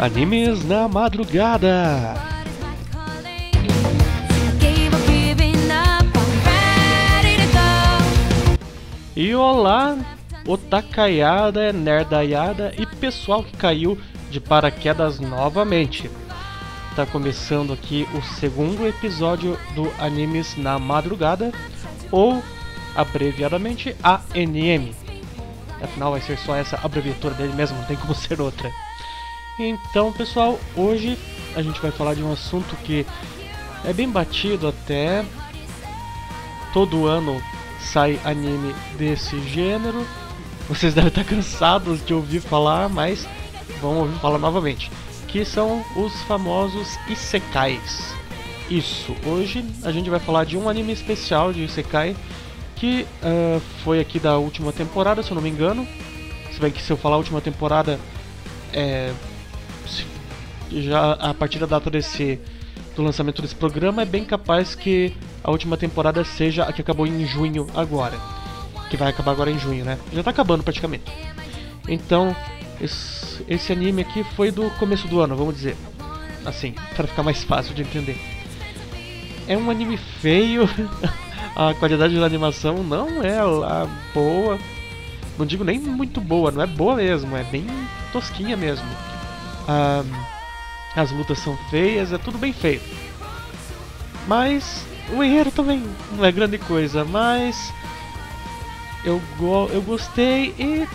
Animes na madrugada. E olá, otakaiada, nerdaiada e pessoal que caiu de paraquedas novamente. Tá começando aqui o segundo episódio do Animes na Madrugada, ou abreviadamente ANM. Afinal, vai ser só essa abreviatura dele mesmo, não tem como ser outra. Então, pessoal, hoje a gente vai falar de um assunto que é bem batido até. Todo ano sai anime desse gênero. Vocês devem estar cansados de ouvir falar, mas vão ouvir falar novamente. Que são os famosos Isekais. Isso, hoje a gente vai falar de um anime especial de Isekai que uh, foi aqui da última temporada, se eu não me engano. Se bem que se eu falar última temporada, é, já a partir da data desse do lançamento desse programa é bem capaz que a última temporada seja a que acabou em junho agora, que vai acabar agora em junho, né? Já tá acabando praticamente. Então esse, esse anime aqui foi do começo do ano, vamos dizer, assim, para ficar mais fácil de entender. É um anime feio, a qualidade da animação não é lá boa. Não digo nem muito boa, não é boa mesmo, é bem tosquinha mesmo. Ah, as lutas são feias, é tudo bem feito. Mas o enredo também não é grande coisa, mas eu, go eu gostei e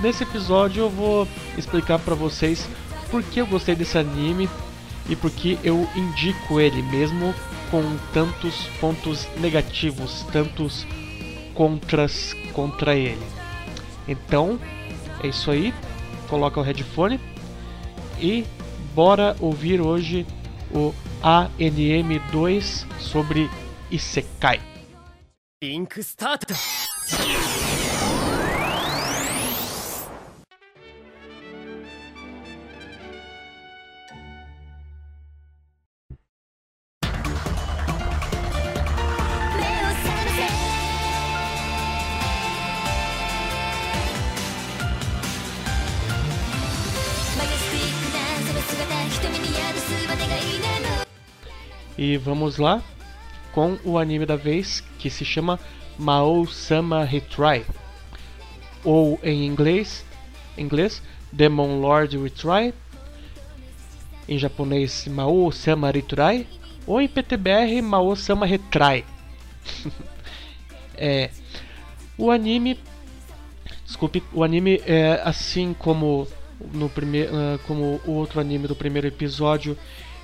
nesse episódio eu vou explicar para vocês por que eu gostei desse anime e por que eu indico ele mesmo com tantos pontos negativos, tantos contras contra ele. Então, é isso aí. Coloca o headphone e bora ouvir hoje o ANM2 sobre Isekai. Link start! E vamos lá com o anime da vez que se chama Mao Sama Retry. Ou em inglês, inglês Demon Lord Retry, em japonês Mao Sama Retry. Ou em PTBR Mao Sama Retry. é, o anime, desculpe, o anime é assim como no primeiro, uh, como o outro anime do primeiro episódio,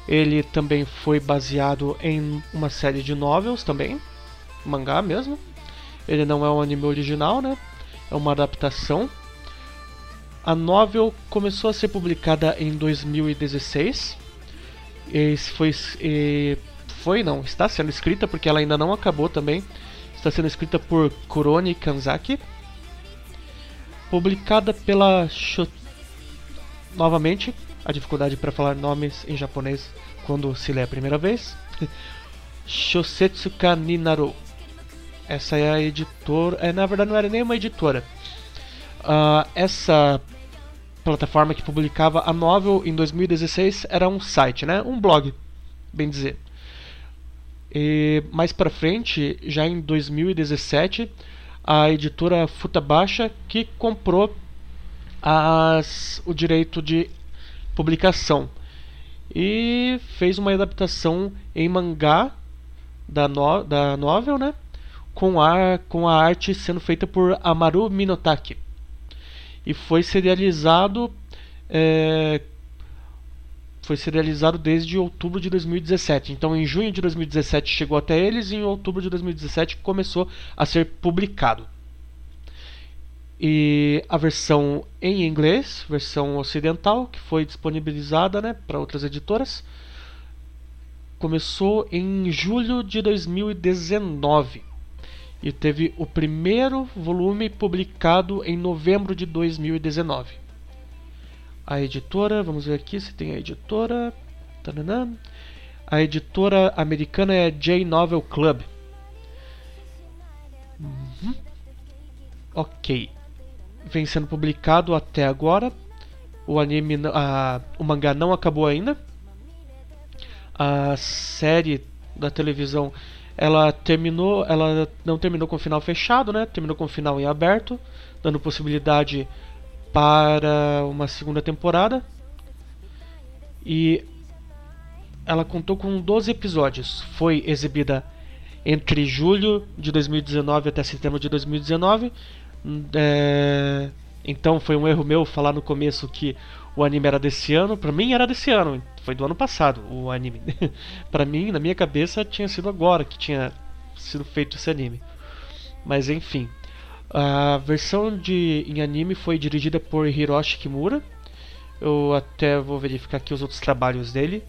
ele também foi baseado em uma série de novels também, mangá mesmo. Ele não é um anime original, né? É uma adaptação. A novel começou a ser publicada em 2016. E foi, e foi não, está sendo escrita porque ela ainda não acabou também. Está sendo escrita por Kuroni Kanzaki. Publicada pela Shoten novamente, a dificuldade para falar nomes em japonês quando se lê a primeira vez. Shosetsuka Ninaru. Essa é a editora. É, na verdade, não era nem uma editora. Uh, essa plataforma que publicava a novel em 2016 era um site, né? Um blog, bem dizer. E mais para frente, já em 2017, a editora Futabasha que comprou as, o direito de publicação e fez uma adaptação em mangá da, no, da novel, né? Com a, com a arte sendo feita por Amaru Minotaki. E foi serializado é, foi serializado desde outubro de 2017. Então, em junho de 2017 chegou até eles e em outubro de 2017 começou a ser publicado e a versão em inglês, versão ocidental, que foi disponibilizada né, para outras editoras, começou em julho de 2019 e teve o primeiro volume publicado em novembro de 2019. A editora, vamos ver aqui se tem a editora. Tananã. A editora americana é J Novel Club. Uhum. Ok vem sendo publicado até agora o anime, a, o mangá não acabou ainda. A série da televisão, ela terminou, ela não terminou com o final fechado, né? Terminou com o final em aberto, dando possibilidade para uma segunda temporada. E ela contou com 12 episódios. Foi exibida entre julho de 2019 até setembro de 2019. É... Então foi um erro meu falar no começo que o anime era desse ano. Pra mim era desse ano, foi do ano passado o anime. pra mim, na minha cabeça, tinha sido agora que tinha sido feito esse anime. Mas enfim. A versão de, em anime foi dirigida por Hiroshi Kimura. Eu até vou verificar aqui os outros trabalhos dele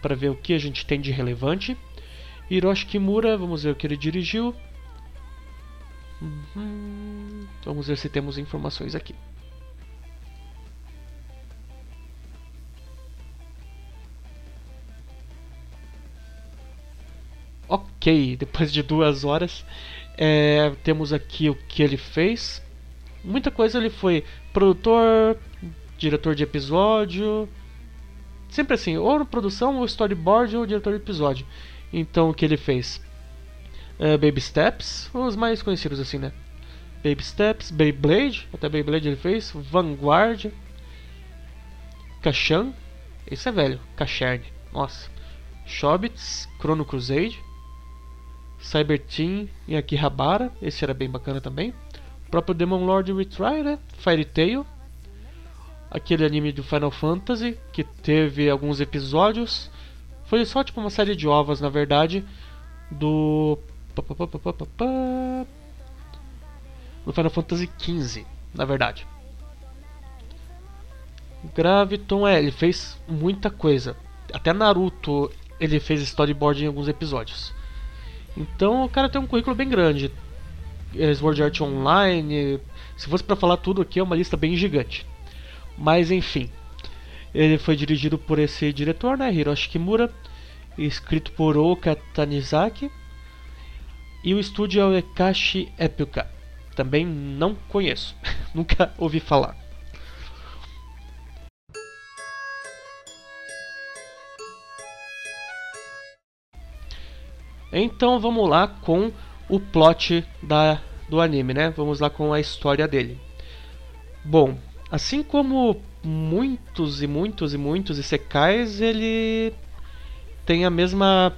para ver o que a gente tem de relevante. Hiroshi Kimura, vamos ver o que ele dirigiu. Uhum. Vamos ver se temos informações aqui. Ok, depois de duas horas, é, temos aqui o que ele fez. Muita coisa ele foi produtor, diretor de episódio, sempre assim, ou produção, ou storyboard, ou diretor de episódio. Então o que ele fez? uh, Baby Steps, os mais conhecidos assim, né? Baby Steps, Beyblade, até Beyblade ele fez, Vanguard, Kashan, esse é velho, Kashern, nossa, Shobits, Chrono Crusade, Cyber Team e Akihabara, esse era bem bacana também, o próprio Demon Lord Retry, né? Fairy Tail, aquele anime do Final Fantasy que teve alguns episódios, foi só tipo uma série de ovas na verdade do no Final Fantasy XV, na verdade. Graviton, é, ele fez muita coisa. Até Naruto ele fez storyboard em alguns episódios. Então o cara tem um currículo bem grande. Sword Art Online, se fosse para falar tudo aqui é uma lista bem gigante. Mas enfim, ele foi dirigido por esse diretor, né, Hiroshi Kimura, escrito por Oka Tanizaki e o estúdio é o Ekashi Epica. Também não conheço, nunca ouvi falar. Então vamos lá com o plot da, do anime, né? Vamos lá com a história dele. Bom, assim como muitos e muitos e muitos isekais, ele tem a mesma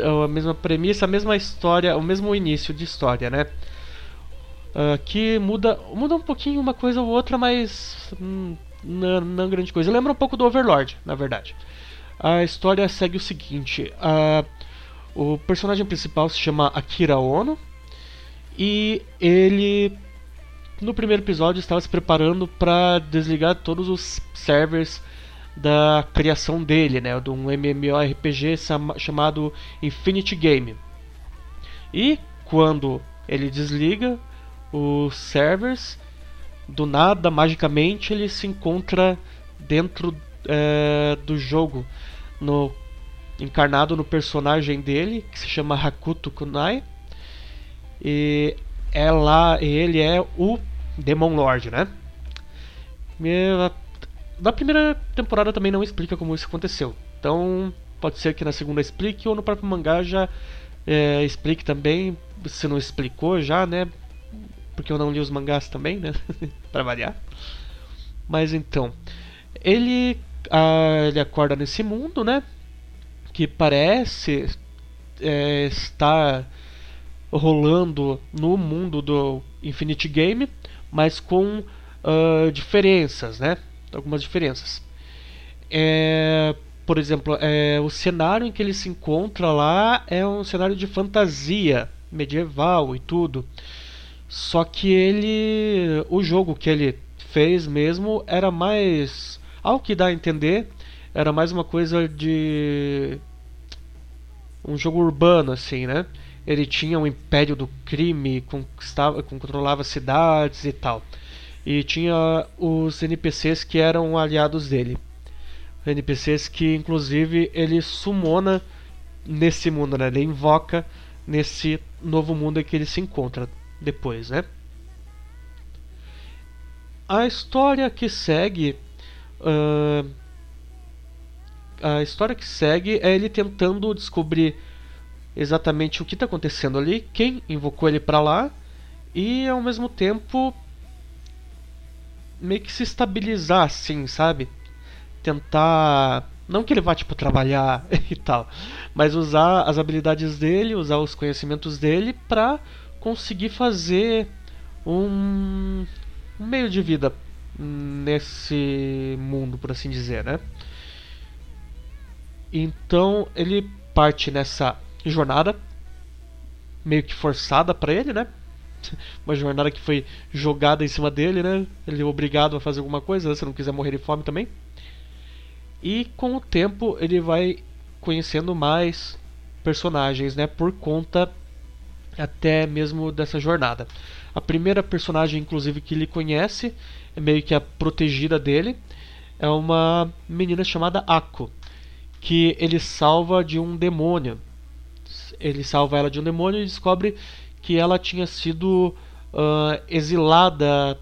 a mesma premissa, a mesma história, o mesmo início de história, né? Uh, que muda, muda um pouquinho uma coisa ou outra, mas hum, não, grande coisa. Lembra um pouco do Overlord, na verdade. A história segue o seguinte: uh, o personagem principal se chama Akira Ono e ele no primeiro episódio estava se preparando para desligar todos os servers da criação dele, né, de um MMORPG chamado Infinity Game. E quando ele desliga os servers, do nada, magicamente, ele se encontra dentro é, do jogo, no, encarnado no personagem dele, que se chama Hakuto Kunai. E é lá, ele é o Demon Lord, né? da primeira temporada também não explica como isso aconteceu. Então, pode ser que na segunda explique ou no próprio mangá já é, explique também, se não explicou já, né? Porque eu não li os mangás também, né? para variar. Mas então, ele, ele acorda nesse mundo, né? Que parece é, estar rolando no mundo do Infinite Game, mas com uh, diferenças, né? algumas diferenças. É, por exemplo, é, o cenário em que ele se encontra lá é um cenário de fantasia medieval e tudo. Só que ele. O jogo que ele fez mesmo era mais. Ao que dá a entender, era mais uma coisa de. Um jogo urbano, assim, né? Ele tinha um império do crime, conquistava, controlava cidades e tal e tinha os NPCs que eram aliados dele. NPCs que inclusive ele sumona nesse mundo, né? Ele invoca nesse novo mundo em que ele se encontra depois, né? A história que segue Uh, a história que segue é ele tentando descobrir exatamente o que está acontecendo ali, quem invocou ele para lá e ao mesmo tempo meio que se estabilizar assim, sabe? Tentar não que ele vá tipo trabalhar e tal, mas usar as habilidades dele, usar os conhecimentos dele para conseguir fazer um, um meio de vida nesse mundo, por assim dizer, né? Então ele parte nessa jornada meio que forçada para ele, né? Uma jornada que foi jogada em cima dele, né? Ele é obrigado a fazer alguma coisa, se não quiser morrer de fome também. E com o tempo ele vai conhecendo mais personagens, né? Por conta até mesmo dessa jornada. A primeira personagem, inclusive, que ele conhece é meio que a protegida dele. É uma menina chamada Ako, que ele salva de um demônio. Ele salva ela de um demônio e descobre que ela tinha sido uh, exilada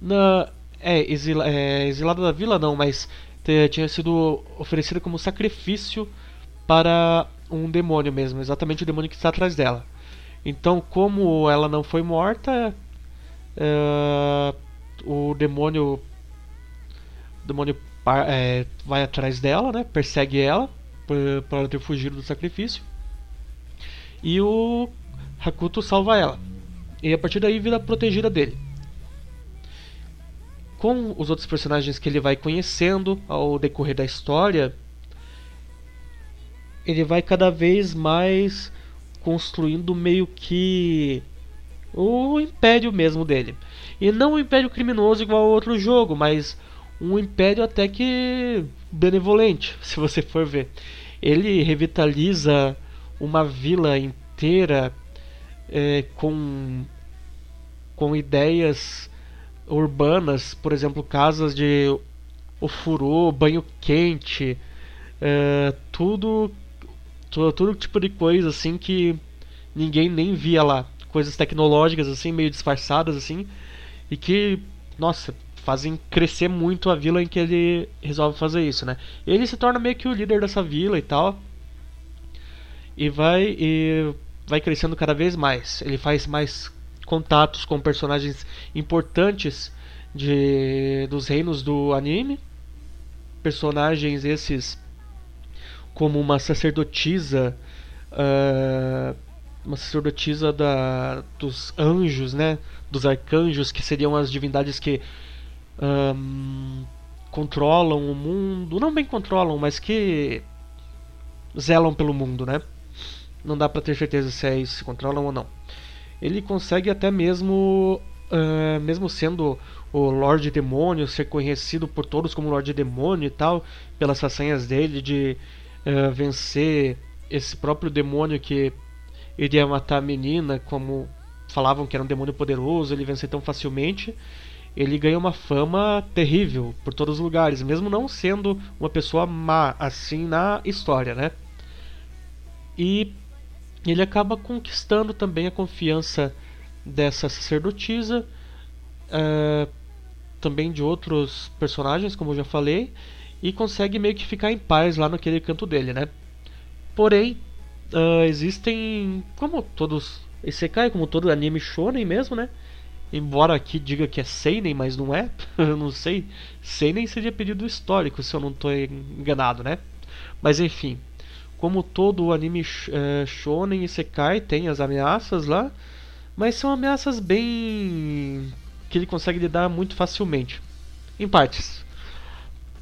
na é, exila, é, exilada da vila não, mas tinha sido oferecida como sacrifício para um demônio mesmo, exatamente o demônio que está atrás dela. Então, como ela não foi morta, uh, o demônio, o demônio é, vai atrás dela, né? Persegue ela para ela ter fugido do sacrifício. E o Hakuto salva ela. E a partir daí vira protegida dele. Com os outros personagens que ele vai conhecendo ao decorrer da história, ele vai cada vez mais construindo meio que o império mesmo dele. E não um império criminoso igual ao outro jogo, mas um império até que benevolente, se você for ver. Ele revitaliza uma vila inteira é, com, com ideias urbanas, por exemplo, casas de ofurô, banho quente, é, tudo todo, todo tipo de coisa assim que ninguém nem via lá. Coisas tecnológicas assim, meio disfarçadas assim, e que, nossa, fazem crescer muito a vila em que ele resolve fazer isso, né? Ele se torna meio que o líder dessa vila e tal. E vai e vai crescendo cada vez mais. Ele faz mais contatos com personagens importantes de dos reinos do anime. Personagens esses como uma sacerdotisa, uh, uma sacerdotisa da, dos anjos, né? Dos arcanjos, que seriam as divindades que um, controlam o mundo, não bem controlam, mas que zelam pelo mundo, né? Não dá para ter certeza se é isso, se controlam ou não. Ele consegue até mesmo, uh, mesmo sendo o Lorde Demônio, ser conhecido por todos como Lorde Demônio e tal, pelas façanhas dele de uh, vencer esse próprio demônio que iria matar a menina, como falavam que era um demônio poderoso, ele vencer tão facilmente, ele ganha uma fama terrível por todos os lugares, mesmo não sendo uma pessoa má assim na história, né? E ele acaba conquistando também a confiança dessa sacerdotisa, uh, também de outros personagens, como eu já falei, e consegue meio que ficar em paz lá naquele canto dele, né? Porém, uh, existem, como todos Isekai, como todo anime shonen mesmo, né? Embora aqui diga que é seinen, mas não é, eu não sei. Seinen seria pedido histórico, se eu não estou enganado, né? Mas enfim, como todo anime uh, shonen Isekai tem as ameaças lá, mas são ameaças bem que ele consegue lidar muito facilmente, em partes.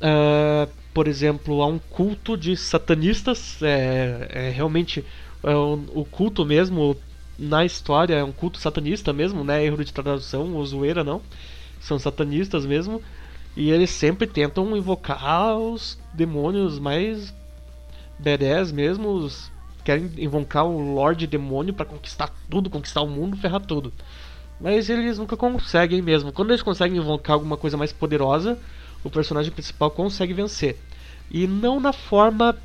Uh, por exemplo, há um culto de satanistas, é, é realmente é um, o culto mesmo na história é um culto satanista mesmo, né? Erro de tradução ou zoeira não, são satanistas mesmo e eles sempre tentam invocar os demônios mais badass mesmo, os, querem invocar o Lorde Demônio para conquistar tudo, conquistar o mundo, ferrar tudo. Mas eles nunca conseguem mesmo. Quando eles conseguem invocar alguma coisa mais poderosa, o personagem principal consegue vencer. E não na forma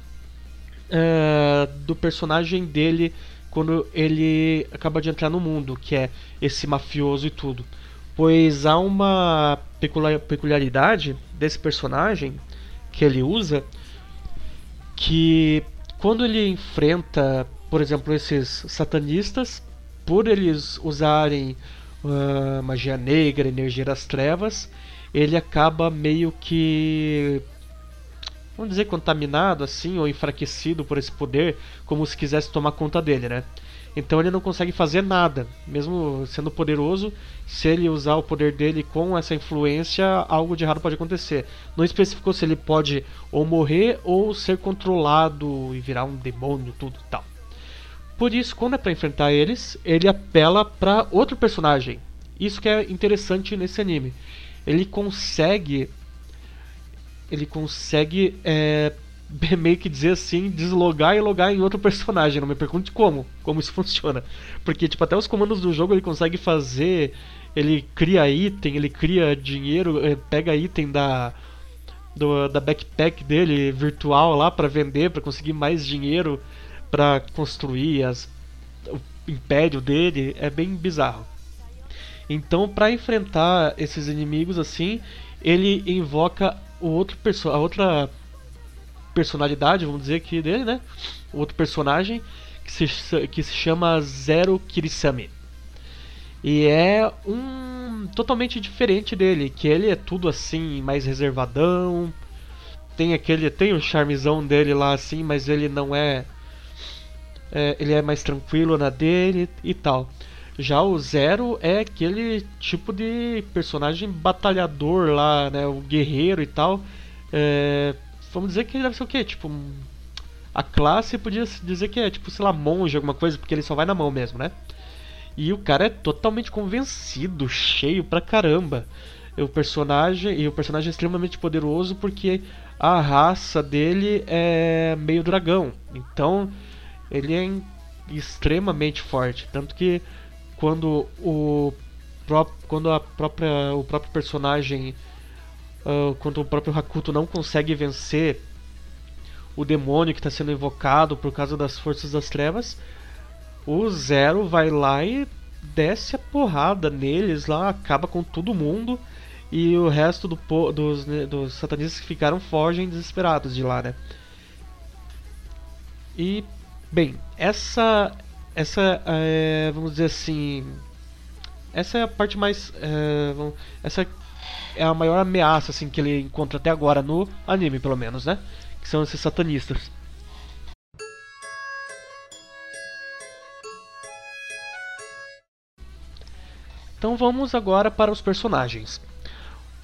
uh, do personagem dele quando ele acaba de entrar no mundo, que é esse mafioso e tudo. Pois há uma peculiaridade desse personagem que ele usa que quando ele enfrenta, por exemplo, esses satanistas, por eles usarem uh, magia negra, energia das trevas, ele acaba meio que vamos dizer contaminado assim ou enfraquecido por esse poder, como se quisesse tomar conta dele, né? Então ele não consegue fazer nada, mesmo sendo poderoso. Se ele usar o poder dele com essa influência, algo de errado pode acontecer. Não especificou se ele pode ou morrer ou ser controlado e virar um demônio, tudo e tal. Por isso, quando é para enfrentar eles, ele apela para outro personagem. Isso que é interessante nesse anime. Ele consegue, ele consegue é, meio que dizer assim, deslogar e logar em outro personagem. Não me pergunte como, como isso funciona. Porque, tipo, até os comandos do jogo ele consegue fazer. Ele cria item, ele cria dinheiro, eh, pega item da. Do, da backpack dele virtual lá para vender, para conseguir mais dinheiro para construir as, o império dele. É bem bizarro. Então, para enfrentar esses inimigos assim, ele invoca o outro a outra personalidade, vamos dizer aqui dele, né? O outro personagem que se, que se chama Zero Kirisame. E é um totalmente diferente dele, que ele é tudo assim, mais reservadão. Tem aquele, tem o charmezão dele lá assim, mas ele não é, é ele é mais tranquilo na dele e tal. Já o Zero é aquele tipo de personagem batalhador lá, né, o guerreiro e tal. É, Vamos dizer que ele deve ser o quê? Tipo. A classe podia dizer que é tipo, sei lá, monge, alguma coisa, porque ele só vai na mão mesmo, né? E o cara é totalmente convencido, cheio pra caramba. E o personagem, e o personagem é extremamente poderoso porque a raça dele é meio dragão. Então, ele é extremamente forte, tanto que quando o quando a própria o próprio personagem uh, quando o próprio Hakuto não consegue vencer o demônio que está sendo invocado por causa das forças das trevas, o Zero vai lá e desce a porrada neles lá, acaba com todo mundo e o resto do, dos, né, dos satanistas que ficaram fogem desesperados de lá, né? E bem, essa essa é, vamos dizer assim, essa é a parte mais é, essa é a maior ameaça assim que ele encontra até agora no anime, pelo menos, né? Que são esses satanistas. Então vamos agora para os personagens.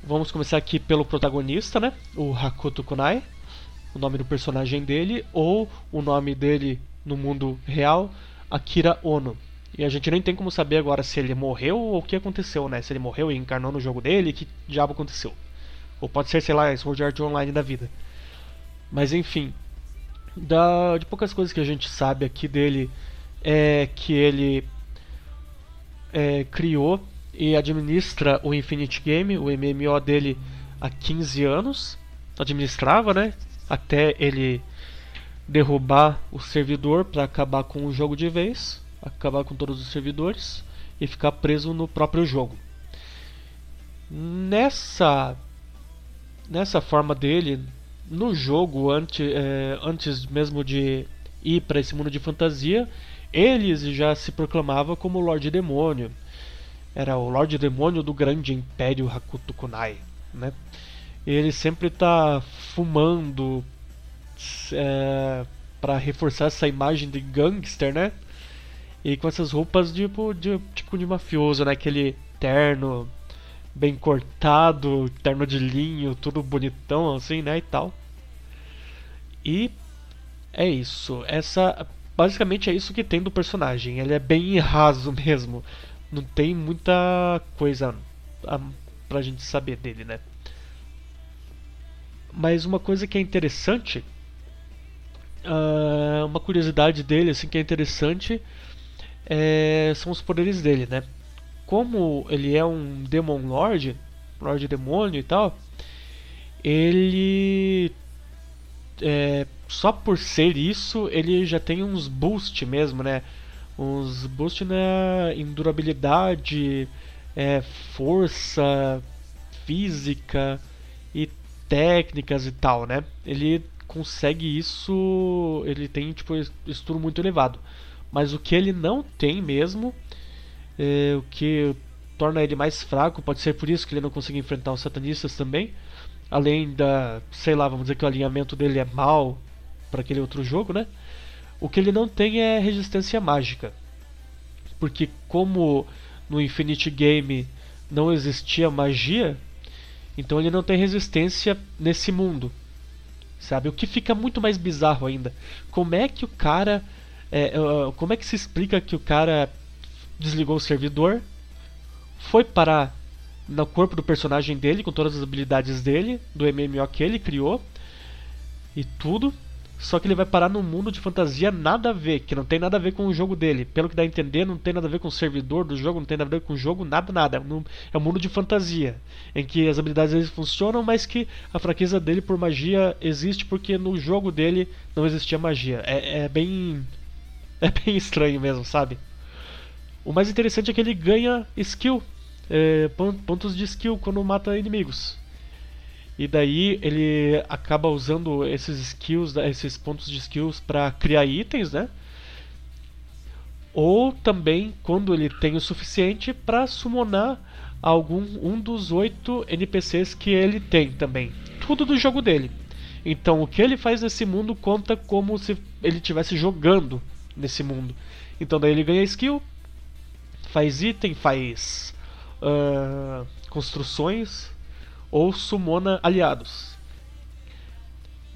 Vamos começar aqui pelo protagonista, né? O Hakuto Kunai, o nome do personagem dele, ou o nome dele no mundo real, Akira Ono. E a gente nem tem como saber agora se ele morreu ou o que aconteceu, né? Se ele morreu e encarnou no jogo dele, que diabo aconteceu. Ou pode ser, sei lá, Sword Art Online da vida. Mas enfim, da, de poucas coisas que a gente sabe aqui dele é que ele é, criou e administra o Infinite Game, o MMO dele, há 15 anos. Administrava, né? Até ele derrubar o servidor para acabar com o jogo de vez acabar com todos os servidores e ficar preso no próprio jogo. Nessa nessa forma dele, no jogo antes, é, antes mesmo de ir para esse mundo de fantasia, ele já se proclamava como Lorde Demônio. Era o Lorde Demônio do grande Império Hakuto Kunai, né? Ele sempre está fumando é, para reforçar essa imagem de gangster, né? E com essas roupas tipo de, tipo de mafioso, né? Aquele terno bem cortado, terno de linho, tudo bonitão assim, né? E tal. E é isso. Essa basicamente é isso que tem do personagem. Ele é bem raso mesmo. Não tem muita coisa a, pra gente saber dele, né? Mas uma coisa que é interessante, uh, uma curiosidade dele assim que é interessante é, são os poderes dele, né? Como ele é um Demon Lord, Lord Demônio e tal, ele é, só por ser isso, ele já tem uns boost mesmo, né? Uns boost na endurabilidade, é, força, física e técnicas e tal, né? Ele consegue isso, ele tem tipo estudo muito elevado. Mas o que ele não tem mesmo, é, o que torna ele mais fraco, pode ser por isso que ele não consegue enfrentar os satanistas também. Além da, sei lá, vamos dizer que o alinhamento dele é mal para aquele outro jogo, né? O que ele não tem é resistência mágica. Porque como no Infinity Game não existia magia, então ele não tem resistência nesse mundo. Sabe? O que fica muito mais bizarro ainda. Como é que o cara. É, como é que se explica que o cara desligou o servidor, foi parar no corpo do personagem dele, com todas as habilidades dele, do MMO que ele criou, e tudo. Só que ele vai parar num mundo de fantasia nada a ver, que não tem nada a ver com o jogo dele. Pelo que dá a entender, não tem nada a ver com o servidor do jogo, não tem nada a ver com o jogo, nada, nada. É um mundo de fantasia, em que as habilidades dele funcionam, mas que a fraqueza dele por magia existe porque no jogo dele não existia magia. É, é bem. É bem estranho mesmo, sabe? O mais interessante é que ele ganha skill, é, pontos de skill quando mata inimigos. E daí ele acaba usando esses skills, esses pontos de skills para criar itens, né? Ou também quando ele tem o suficiente para summonar algum um dos oito NPCs que ele tem também. Tudo do jogo dele. Então o que ele faz nesse mundo conta como se ele estivesse jogando nesse mundo. Então daí ele ganha skill, faz item, faz uh, construções, ou sumona aliados.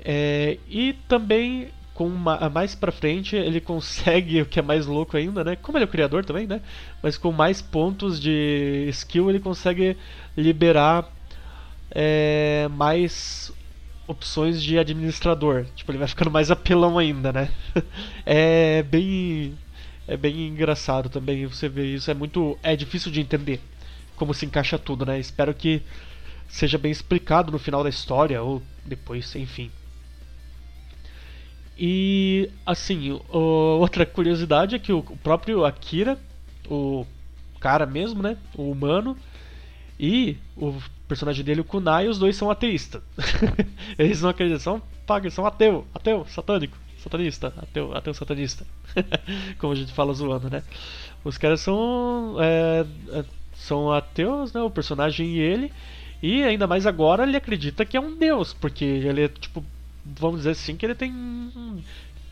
É, e também com uma, mais pra frente ele consegue o que é mais louco ainda, né? Como ele é o criador também, né? Mas com mais pontos de skill ele consegue liberar é, mais opções de administrador. Tipo, ele vai ficando mais apelão ainda, né? é bem é bem engraçado também você ver isso. É muito é difícil de entender como se encaixa tudo, né? Espero que seja bem explicado no final da história ou depois, enfim. E assim, outra curiosidade é que o próprio Akira, o cara mesmo, né, o humano, e o personagem dele, o Kunai, os dois são ateístas. eles não acreditam, são, eles são ateu, ateu, satânico, satanista, ateu, ateu satanista. Como a gente fala zoando, né? Os caras são é, é são ateus, né, o personagem e ele, e ainda mais agora ele acredita que é um deus, porque ele é tipo, vamos dizer assim, que ele tem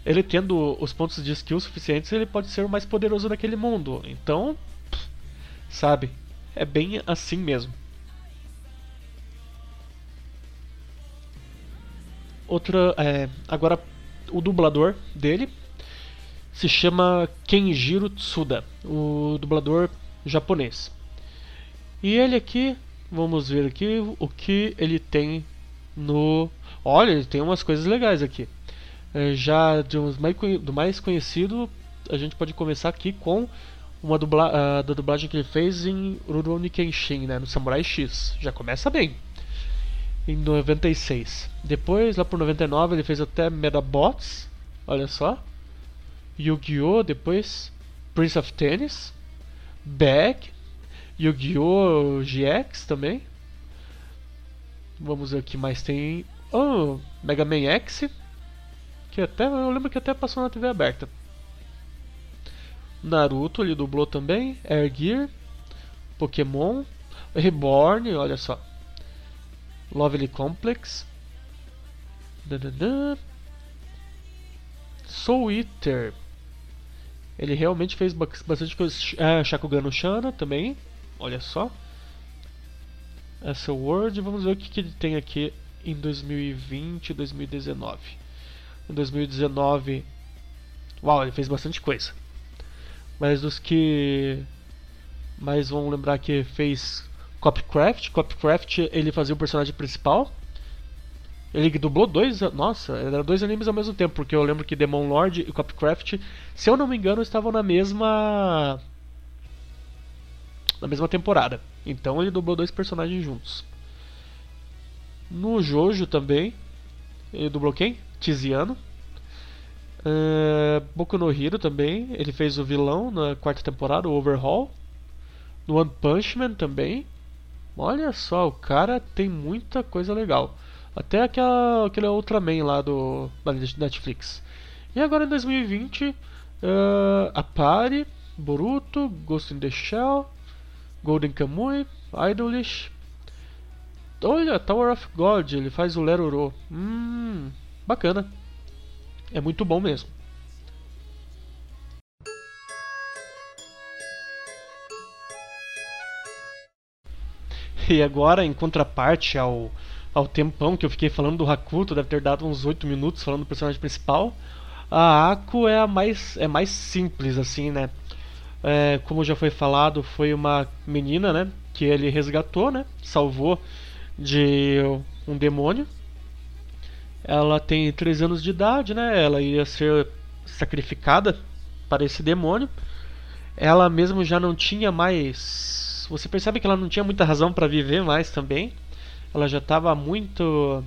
ele tendo os pontos de skill suficientes, ele pode ser o mais poderoso daquele mundo. Então, sabe, é bem assim mesmo. Outra, é, agora o dublador dele se chama Kenjiro Tsuda, o dublador japonês. E ele aqui Vamos ver aqui o que ele tem no. Olha, ele tem umas coisas legais aqui. É, já mais, do mais conhecido, a gente pode começar aqui com uma dubla, uh, da dublagem que ele fez em Rurouni Kenshin, né, no Samurai X. Já começa bem. Em 96. Depois, lá por 99, ele fez até Medabots. Olha só. Yu-Gi-Oh! Depois Prince of Tennis. Bag. Yu-Gi-Oh! GX também. Vamos ver o que mais tem. Oh, Mega Man X. Que até eu lembro que até passou na TV aberta. Naruto ele dublou também. Air Gear. Pokémon. Reborn, olha só. Lovely Complex. Soul Eater. Ele realmente fez bastante coisa. Ah, Shakugan no Shana também. Olha só. Essa é Word, vamos ver o que, que ele tem aqui em 2020 e 2019. Em 2019, uau, ele fez bastante coisa. Mas dos que mais vão lembrar que fez Copycraft, Copycraft ele fazia o personagem principal. Ele dublou dois, nossa, eram dois animes ao mesmo tempo, porque eu lembro que Demon Lord e Copycraft, se eu não me engano, estavam na mesma na mesma temporada. Então ele dublou dois personagens juntos. No Jojo também, ele dublou quem? Tiziano. Uh, Boku no Hero também, ele fez o vilão na quarta temporada, o Overhaul. No One Punch Man também. Olha só, o cara tem muita coisa legal. Até aquela, aquele Ultraman lá do da Netflix. E agora em 2020, uh, a Party, Boruto, Ghost in the Shell, Golden Kamuy, Idolish. Olha, Tower of God, ele faz o Leroro. Hum, bacana. É muito bom mesmo. E agora, em contraparte ao, ao tempão que eu fiquei falando do Hakuto, deve ter dado uns 8 minutos falando do personagem principal, a Ako é a mais, é mais simples, assim, né? É, como já foi falado, foi uma menina, né? Que ele resgatou, né? Salvou de um demônio. Ela tem 3 anos de idade, né? Ela ia ser sacrificada para esse demônio. Ela mesmo já não tinha mais você percebe que ela não tinha muita razão para viver mais também. Ela já estava muito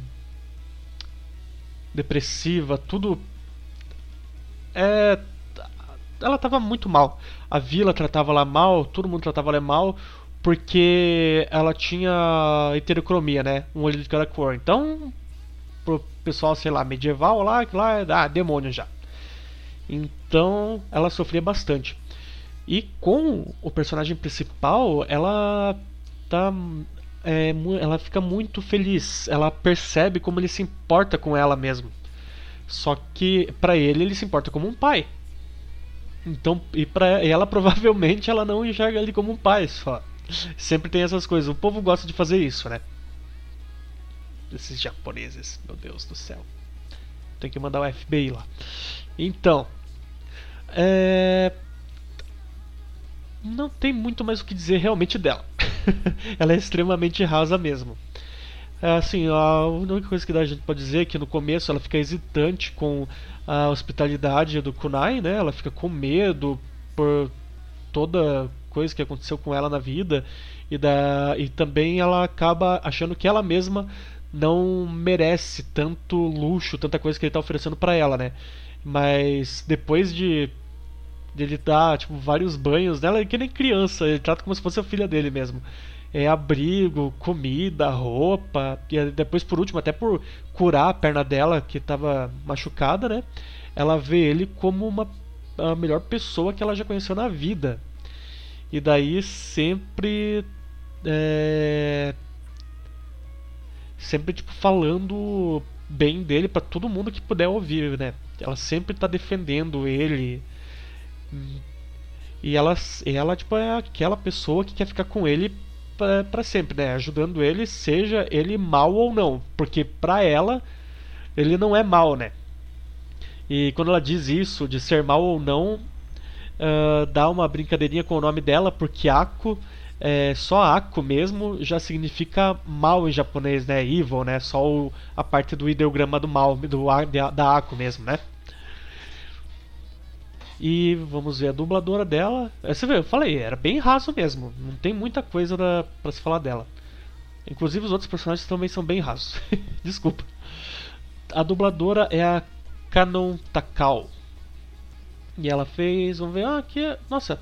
depressiva, tudo é ela estava muito mal. A vila tratava ela mal, todo mundo tratava ela mal, porque ela tinha heterocromia, né? Um olho de cada cor. Então, pro pessoal, sei lá, medieval lá, que lá é ah, demônio já. Então, ela sofria bastante. E com o personagem principal, ela tá é, ela fica muito feliz. Ela percebe como ele se importa com ela mesmo. Só que para ele ele se importa como um pai. Então, e para ela provavelmente ela não enxerga ele como um pai só. Sempre tem essas coisas. O povo gosta de fazer isso, né? Esses japoneses, meu Deus do céu. Tem que mandar o FBI lá. Então, é, não tem muito mais o que dizer realmente dela. ela é extremamente rasa mesmo. É, assim, a única coisa que a gente pode dizer é que no começo ela fica hesitante com a hospitalidade do Kunai, né? Ela fica com medo por toda coisa que aconteceu com ela na vida e, da, e também ela acaba achando que ela mesma não merece tanto luxo, tanta coisa que ele está oferecendo para ela, né? Mas depois de ele dá, tipo, vários banhos nela, que nem criança, ele trata como se fosse a filha dele mesmo. É abrigo, comida, roupa, e depois por último, até por curar a perna dela que estava machucada, né? Ela vê ele como uma a melhor pessoa que ela já conheceu na vida. E daí sempre é, sempre tipo falando bem dele para todo mundo que puder ouvir, né? Ela sempre tá defendendo ele, e ela, ela tipo, é aquela pessoa que quer ficar com ele para sempre, né? Ajudando ele, seja ele mal ou não. Porque pra ela, ele não é mal, né? E quando ela diz isso, de ser mal ou não, uh, dá uma brincadeirinha com o nome dela, porque Ako, é, só Ako mesmo já significa mal em japonês, né? Evil, né? Só o, a parte do ideograma do mal, do, da Ako mesmo, né? E vamos ver a dubladora dela. É, você vê, eu falei, era bem raso mesmo. Não tem muita coisa para se falar dela. Inclusive os outros personagens também são bem rasos. Desculpa. A dubladora é a Kanon Takao. E ela fez, vamos ver, ah, aqui, nossa,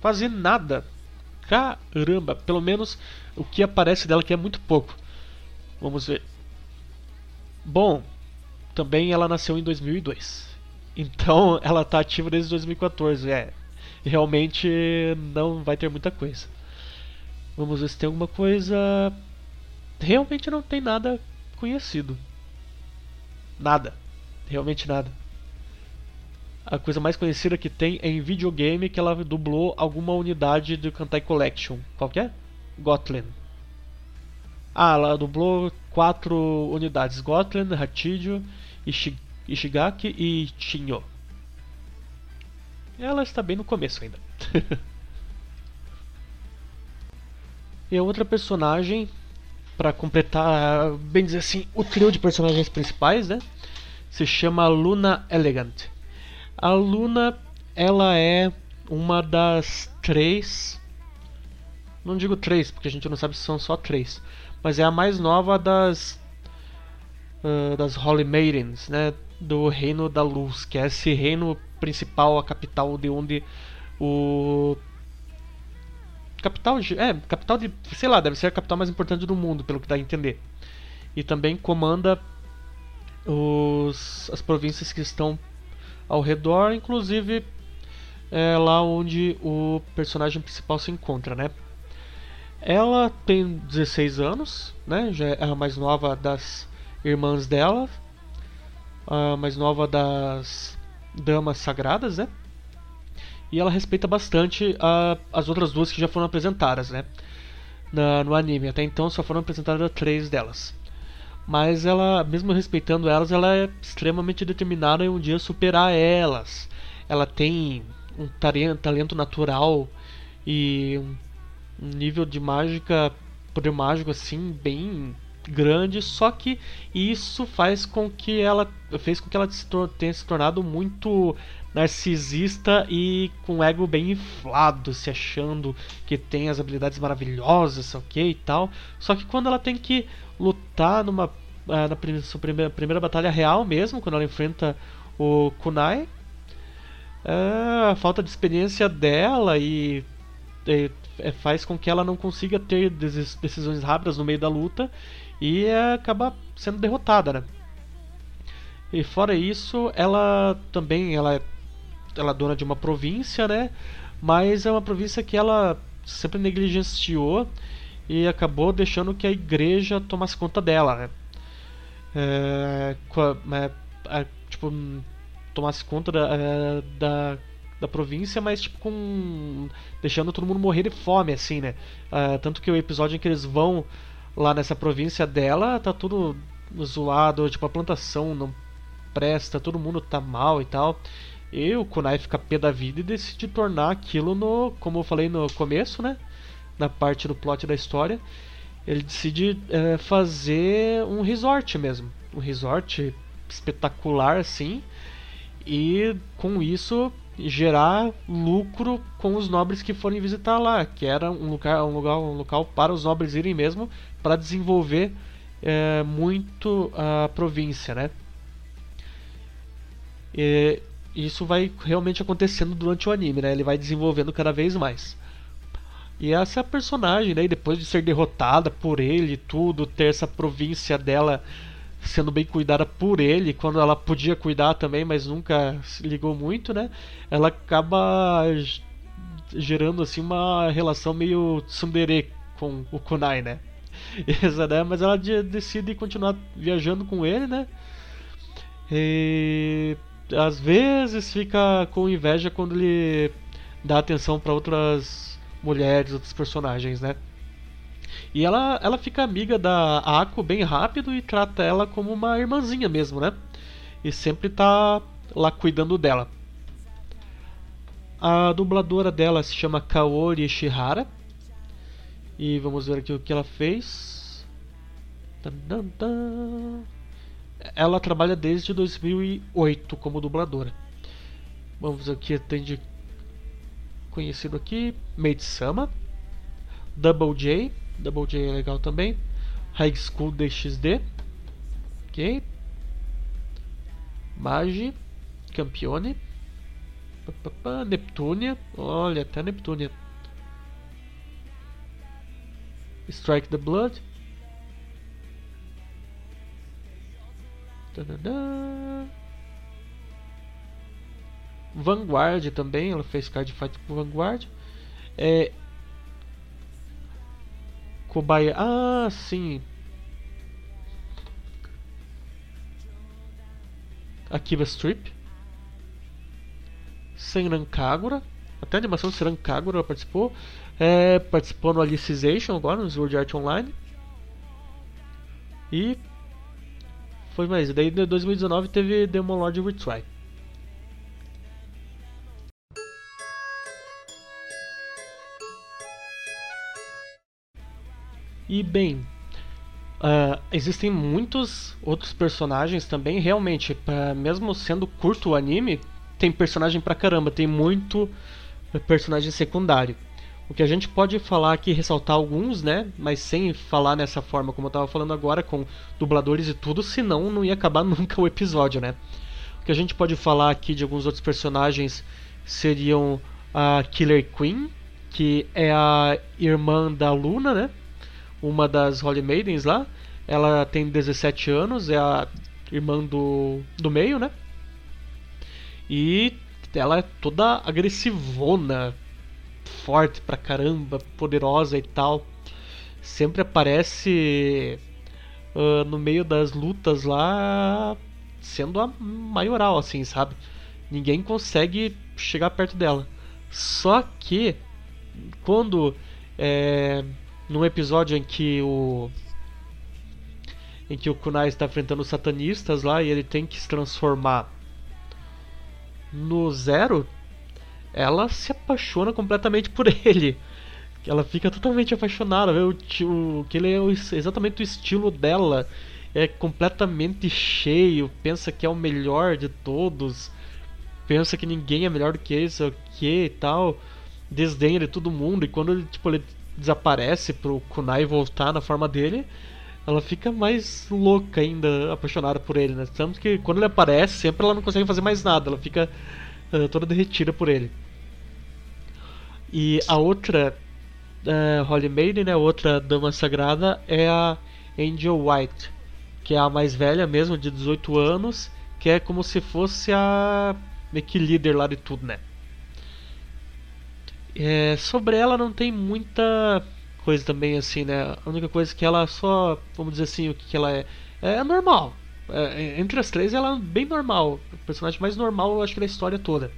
quase nada. Caramba, pelo menos o que aparece dela que é muito pouco. Vamos ver. Bom, também ela nasceu em 2002. Então ela tá ativa desde 2014. É, realmente não vai ter muita coisa. Vamos ver se tem alguma coisa. Realmente não tem nada conhecido. Nada. Realmente nada. A coisa mais conhecida que tem é em videogame que ela dublou alguma unidade do Kantai Collection. Qual que é? Gotland. Ah, ela dublou quatro unidades: Gotland, Hachidio, Ishig Ishigaki e Chinho. Ela está bem no começo ainda. e a outra personagem, para completar, bem dizer assim, o trio de personagens principais, né? Se chama Luna Elegant. A Luna, ela é uma das três. Não digo três, porque a gente não sabe se são só três. Mas é a mais nova das. Uh, das Holy Maidens, né? Do Reino da Luz, que é esse reino principal, a capital de onde o capital, é, capital de, sei lá, deve ser a capital mais importante do mundo, pelo que dá a entender. e também comanda os, as províncias que estão ao redor, inclusive é, lá onde o personagem principal se encontra, né? Ela tem 16 anos, né? Já é a mais nova das irmãs dela, a mais nova das damas sagradas, né? E ela respeita bastante a, as outras duas que já foram apresentadas, né? Na, no anime. Até então só foram apresentadas três delas. Mas ela, mesmo respeitando elas, ela é extremamente determinada em um dia superar elas. Ela tem um talento natural e um nível de mágica, poder mágico assim, bem grande, só que isso faz com que ela fez com que ela tenha se tornado muito narcisista e com ego bem inflado, se achando que tem as habilidades maravilhosas, ok e tal. Só que quando ela tem que lutar numa ah, na primeira, primeira batalha real mesmo, quando ela enfrenta o Kunai, é, a falta de experiência dela e, e é, faz com que ela não consiga ter decisões rápidas no meio da luta e é, acaba sendo derrotada, né? E fora isso, ela também ela é, ela é dona de uma província, né? Mas é uma província que ela sempre negligenciou e acabou deixando que a igreja tomasse conta dela, né? É, é, tipo, tomasse conta da, é, da, da província, mas tipo com deixando todo mundo morrer de fome, assim, né? Tanto que o episódio em que eles vão lá nessa província dela tá tudo zoado, tipo a plantação não presta, todo mundo tá mal e tal. E o Kunai fica pé da vida e decide tornar aquilo no, como eu falei no começo, né? Na parte do plot da história, ele decide é, fazer um resort mesmo, um resort espetacular assim e com isso gerar lucro com os nobres que forem visitar lá, que era um lugar, um lugar, um local para os nobres irem mesmo para desenvolver é, muito a província, né? E isso vai realmente acontecendo durante o anime, né? Ele vai desenvolvendo cada vez mais. E essa personagem, né? depois de ser derrotada por ele e tudo, ter essa província dela sendo bem cuidada por ele, quando ela podia cuidar também, mas nunca se ligou muito, né? Ela acaba gerando assim uma relação meio tsundere com o Kunai, né? Essa, né? Mas ela decide continuar viajando com ele, né? E às vezes fica com inveja quando ele dá atenção para outras mulheres, outros personagens, né? E ela, ela fica amiga da Ako bem rápido e trata ela como uma irmãzinha mesmo, né? E sempre tá lá cuidando dela. A dubladora dela se chama Kaori Shihara. E vamos ver aqui o que ela fez. Ela trabalha desde 2008 como dubladora. Vamos aqui, tem de conhecido aqui, Maid Sama, Double J, Double J é legal também. High School DXD. Ok. Magi. Campione. Neptunia. Olha, até Neptunia. Strike the Blood. Tadadá. Vanguard também, ela fez card fight com Vanguard. É, Cobaia. Ah, sim. Akiva Strip. Senran Kagura. Até a animação de Senran Kagura participou. É, participou no Alicization agora, no Sword Art Online. E. Foi mais. Daí em 2019 teve Demon Lord Retry. E bem, uh, existem muitos outros personagens também. Realmente, pra, mesmo sendo curto o anime, tem personagem pra caramba, tem muito personagem secundário. O que a gente pode falar aqui, ressaltar alguns, né? Mas sem falar nessa forma como eu estava falando agora, com dubladores e tudo, senão não ia acabar nunca o episódio, né? O que a gente pode falar aqui de alguns outros personagens seriam a Killer Queen, que é a irmã da Luna, né? Uma das Holy Maidens lá. ela tem 17 anos, é a irmã do, do meio, né? E ela é toda agressivona, forte pra caramba, poderosa e tal. Sempre aparece uh, no meio das lutas lá, sendo a maioral, assim, sabe? Ninguém consegue chegar perto dela. Só que quando é, num episódio em que o em que o Kunai está enfrentando os satanistas lá e ele tem que se transformar no Zero, ela se apaixona completamente por ele. Ela fica totalmente apaixonada, vê o, o, que ele é exatamente o estilo dela. É completamente cheio, pensa que é o melhor de todos, pensa que ninguém é melhor do que ele, sei o que e tal. Desdenha de todo mundo, e quando ele, tipo, ele desaparece pro Kunai voltar na forma dele, ela fica mais louca ainda, apaixonada por ele, né? Tanto que quando ele aparece, sempre ela não consegue fazer mais nada, ela fica uh, toda derretida por ele. E a outra uh, Holy Maiden, né, outra dama sagrada, é a Angel White, que é a mais velha mesmo, de 18 anos, que é como se fosse a meio que líder lá de tudo, né? É, sobre ela não tem muita coisa também assim, né? A única coisa que ela só, vamos dizer assim, o que, ela é, é normal. É, é, entre as três ela é bem normal, o personagem mais normal eu acho que da história toda.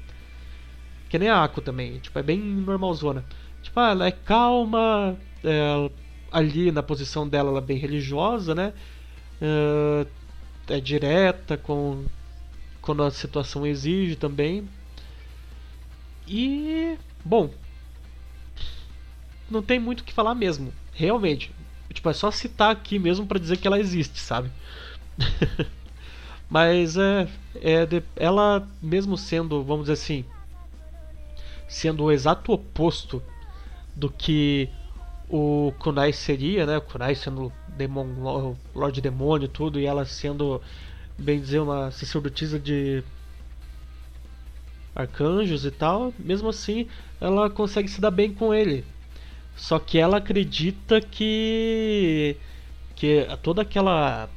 Que nem a Ako também, tipo, é bem normalzona. Tipo, ah, ela é calma, é, ali na posição dela ela é bem religiosa, né? É, é direta com quando a situação exige também. E bom, não tem muito o que falar mesmo. Realmente. Tipo, é só citar aqui mesmo para dizer que ela existe, sabe? Mas é, é de, ela mesmo sendo, vamos dizer assim, sendo o exato oposto do que o Kunai seria, né? O Kunai sendo demon, Lorde Demônio e tudo, e ela sendo, bem dizer, uma sacerdotisa de arcanjos e tal, mesmo assim ela consegue se dar bem com ele. Só que ela acredita que que toda aquela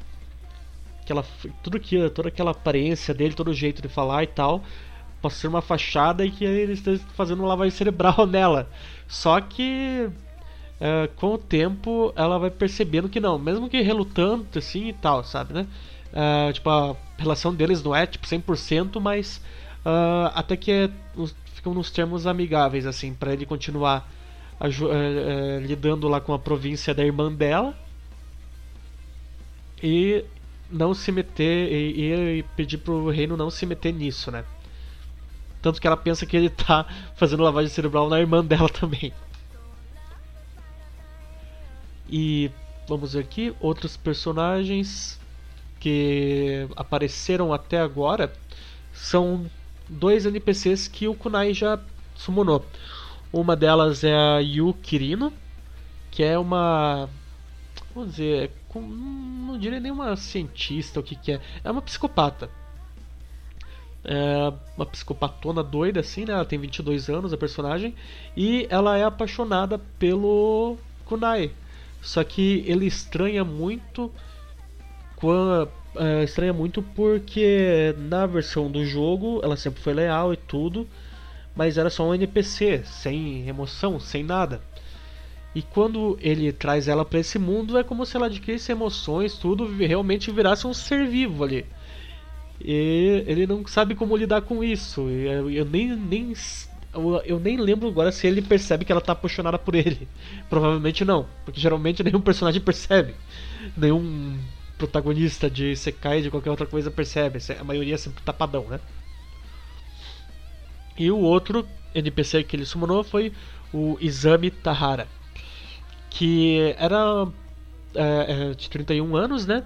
aquela tudo que toda aquela aparência dele, todo o jeito de falar e tal, pode ser uma fachada e que ele está fazendo uma lavagem cerebral nela. Só que é, com o tempo ela vai percebendo que não, mesmo que relutante assim e tal, sabe, né? É, tipo, a relação deles não é tipo 100%, mas uh, até que é, ficam nos termos amigáveis assim para ele continuar lidando lá com a província da irmã dela e não se meter e, e pedir pro reino não se meter nisso, né? Tanto que ela pensa que ele tá fazendo lavagem cerebral na irmã dela também. E vamos ver aqui outros personagens que apareceram até agora são dois NPCs que o Kunai já summonou. Uma delas é a Yu Kirino, que é uma. Vamos dizer, não diria nem uma cientista o que, que é. É uma psicopata. É uma psicopatona doida assim, né? Ela tem 22 anos, a personagem. E ela é apaixonada pelo Kunai. Só que ele estranha muito. Quando, é, estranha muito porque na versão do jogo ela sempre foi leal e tudo mas era só um NPC, sem emoção, sem nada. E quando ele traz ela para esse mundo, é como se ela adquirisse emoções, tudo, realmente virasse um ser vivo ali. E ele não sabe como lidar com isso. Eu, eu nem, nem eu, nem lembro agora se ele percebe que ela tá apaixonada por ele. Provavelmente não, porque geralmente nenhum personagem percebe. Nenhum protagonista de Sekai de qualquer outra coisa percebe. A maioria é sempre tapadão, né? E o outro NPC que ele summonou foi o Izami Tahara, que era é, é de 31 anos, né?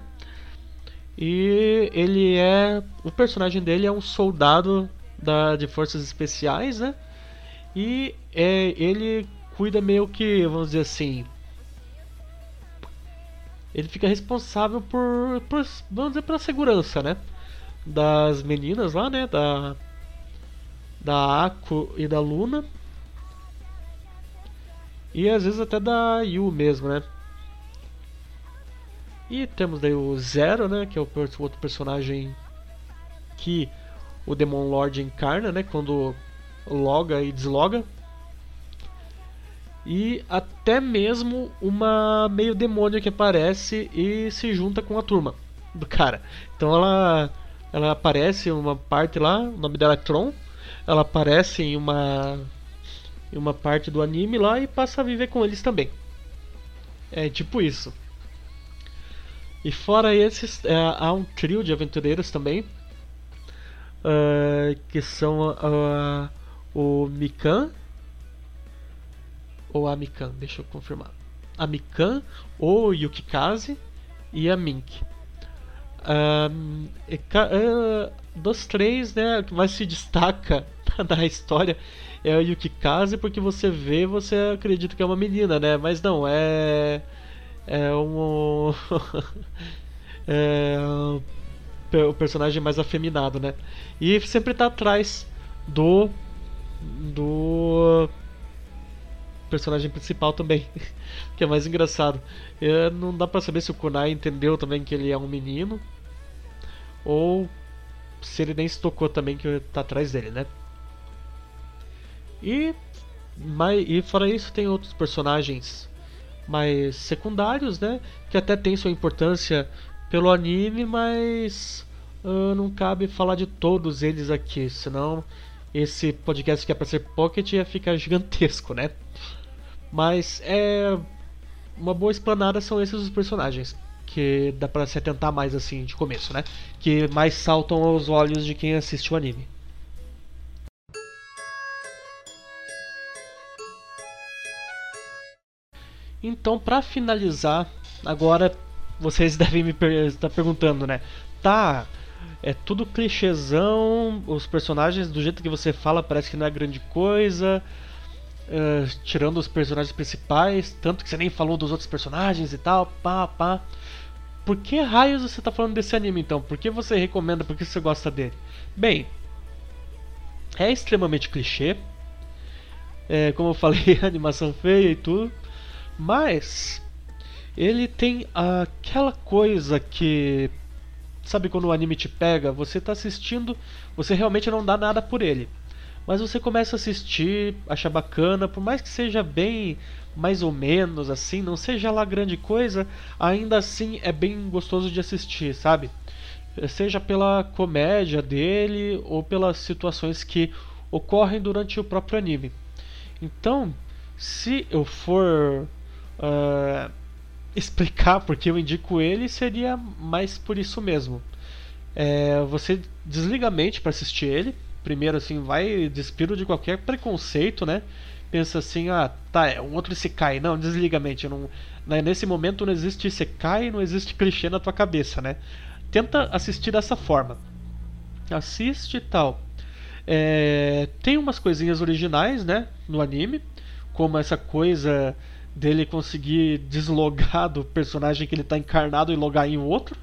E ele é. O personagem dele é um soldado da, de forças especiais, né? E é, ele cuida meio que, vamos dizer assim. Ele fica responsável por, por vamos dizer, pela segurança, né? Das meninas lá, né? Da, da Ako e da Luna. E às vezes até da Yu mesmo, né? E temos daí o Zero, né, que é o outro personagem que o Demon Lord encarna, né, quando loga e desloga. E até mesmo uma meio demônio que aparece e se junta com a turma do cara. Então ela ela aparece uma parte lá, o nome dela é Tron. Ela aparece em uma em uma parte do anime lá e passa a viver com eles também. É tipo isso. E fora esses, é, há um trio de aventureiros também. Uh, que são uh, o Mikan. Ou a Mikan, deixa eu confirmar. A Mikan, o Yukikaze e a Mink. Uh, dos três, né, que mais se destaca da história é o Yukikaze, porque você vê, você acredita que é uma menina, né? Mas não, é é um é o personagem mais afeminado, né? E sempre tá atrás do do personagem principal também, que é mais engraçado. É, não dá para saber se o Kunai entendeu também que ele é um menino ou se ele nem se tocou também que tá atrás dele, né? E mas, e fora isso tem outros personagens mais secundários, né? Que até tem sua importância pelo anime, mas uh, não cabe falar de todos eles aqui, senão esse podcast que é para ser pocket ia ficar gigantesco, né? Mas é uma boa explanada são esses os personagens que dá para se atentar mais assim de começo, né? Que mais saltam aos olhos de quem assiste o anime. Então, para finalizar, agora vocês devem me per estar perguntando, né? Tá, é tudo clichêzão, os personagens do jeito que você fala parece que não é grande coisa. Uh, tirando os personagens principais, tanto que você nem falou dos outros personagens e tal, pá, pá. Por que raios você tá falando desse anime então? Por que você recomenda? Por que você gosta dele? Bem, é extremamente clichê. É, como eu falei, animação feia e tudo. Mas ele tem aquela coisa que sabe quando o anime te pega, você tá assistindo, você realmente não dá nada por ele. Mas você começa a assistir, acha bacana, por mais que seja bem mais ou menos assim, não seja lá grande coisa, ainda assim é bem gostoso de assistir, sabe? Seja pela comédia dele ou pelas situações que ocorrem durante o próprio anime. Então, se eu for uh, explicar porque eu indico ele, seria mais por isso mesmo. É, você desliga a mente para assistir ele. Primeiro, assim, vai despiro de qualquer preconceito, né? Pensa assim, ah, tá, é um outro Isekai. Não, desliga a mente. Não, né, nesse momento não existe Isekai, não existe clichê na tua cabeça, né? Tenta assistir dessa forma. Assiste e tal. É, tem umas coisinhas originais, né? No anime. Como essa coisa dele conseguir deslogar do personagem que ele está encarnado e logar em outro.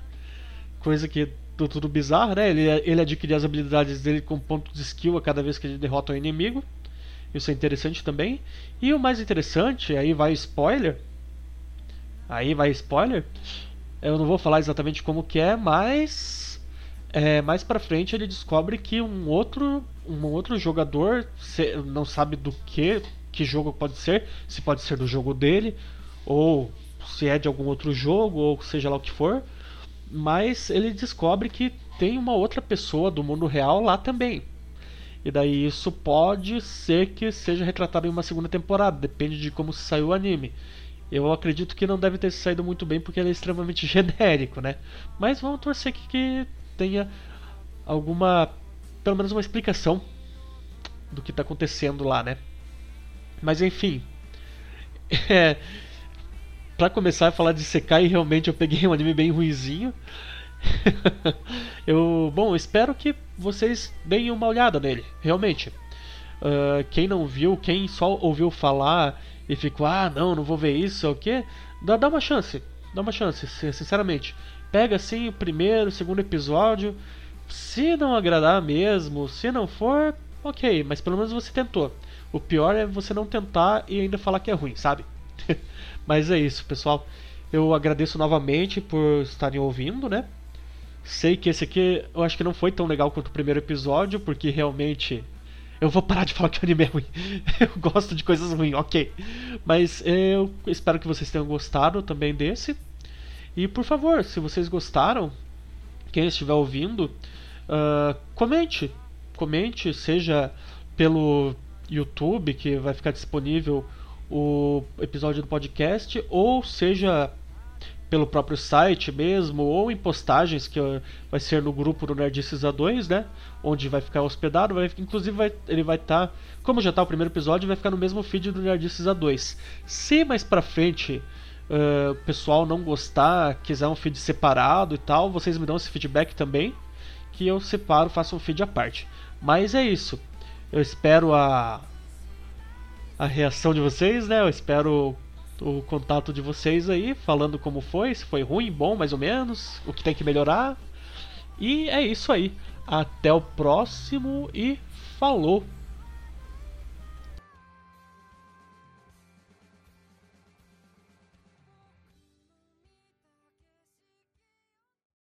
Coisa que é tudo bizarro, né? Ele, ele adquirir as habilidades dele com ponto de skill a cada vez que ele derrota um inimigo. Isso é interessante também. E o mais interessante, aí vai spoiler. Aí vai spoiler. Eu não vou falar exatamente como que é, mas é, mais para frente ele descobre que um outro um outro jogador não sabe do que que jogo pode ser, se pode ser do jogo dele, ou se é de algum outro jogo, ou seja lá o que for. Mas ele descobre que tem uma outra pessoa do mundo real lá também. E daí isso pode ser que seja retratado em uma segunda temporada, depende de como saiu o anime. Eu acredito que não deve ter saído muito bem porque ele é extremamente genérico, né? Mas vamos torcer que, que tenha alguma, pelo menos uma explicação do que está acontecendo lá, né? Mas enfim. É, pra começar a falar de Sekai, realmente eu peguei um anime bem ruizinho. eu, bom, espero que vocês deem uma olhada nele, realmente. Uh, quem não viu, quem só ouviu falar e ficou, ah, não, não vou ver isso, o quê? Dá, dá uma chance, dá uma chance, sinceramente. Pega assim o primeiro, o segundo episódio. Se não agradar mesmo, se não for, ok, mas pelo menos você tentou. O pior é você não tentar e ainda falar que é ruim, sabe? Mas é isso, pessoal. Eu agradeço novamente por estarem ouvindo, né? Sei que esse aqui eu acho que não foi tão legal quanto o primeiro episódio, porque realmente. Eu vou parar de falar que o anime é ruim. eu gosto de coisas ruins, ok. Mas eu espero que vocês tenham gostado também desse. E por favor, se vocês gostaram, quem estiver ouvindo, uh, comente. Comente, seja pelo YouTube, que vai ficar disponível o episódio do podcast, ou seja pelo próprio site mesmo, ou em postagens que vai ser no grupo do Nerdices A2, né? Onde vai ficar hospedado, vai, inclusive vai, ele vai estar, tá, como já está o primeiro episódio, vai ficar no mesmo feed do Nerdices A2. Se mais pra frente uh, o pessoal não gostar, quiser um feed separado e tal, vocês me dão esse feedback também, que eu separo, faço um feed à parte. Mas é isso. Eu espero a a reação de vocês, né? Eu espero o contato de vocês aí, falando como foi, se foi ruim, bom, mais ou menos, o que tem que melhorar. E é isso aí. Até o próximo e falou!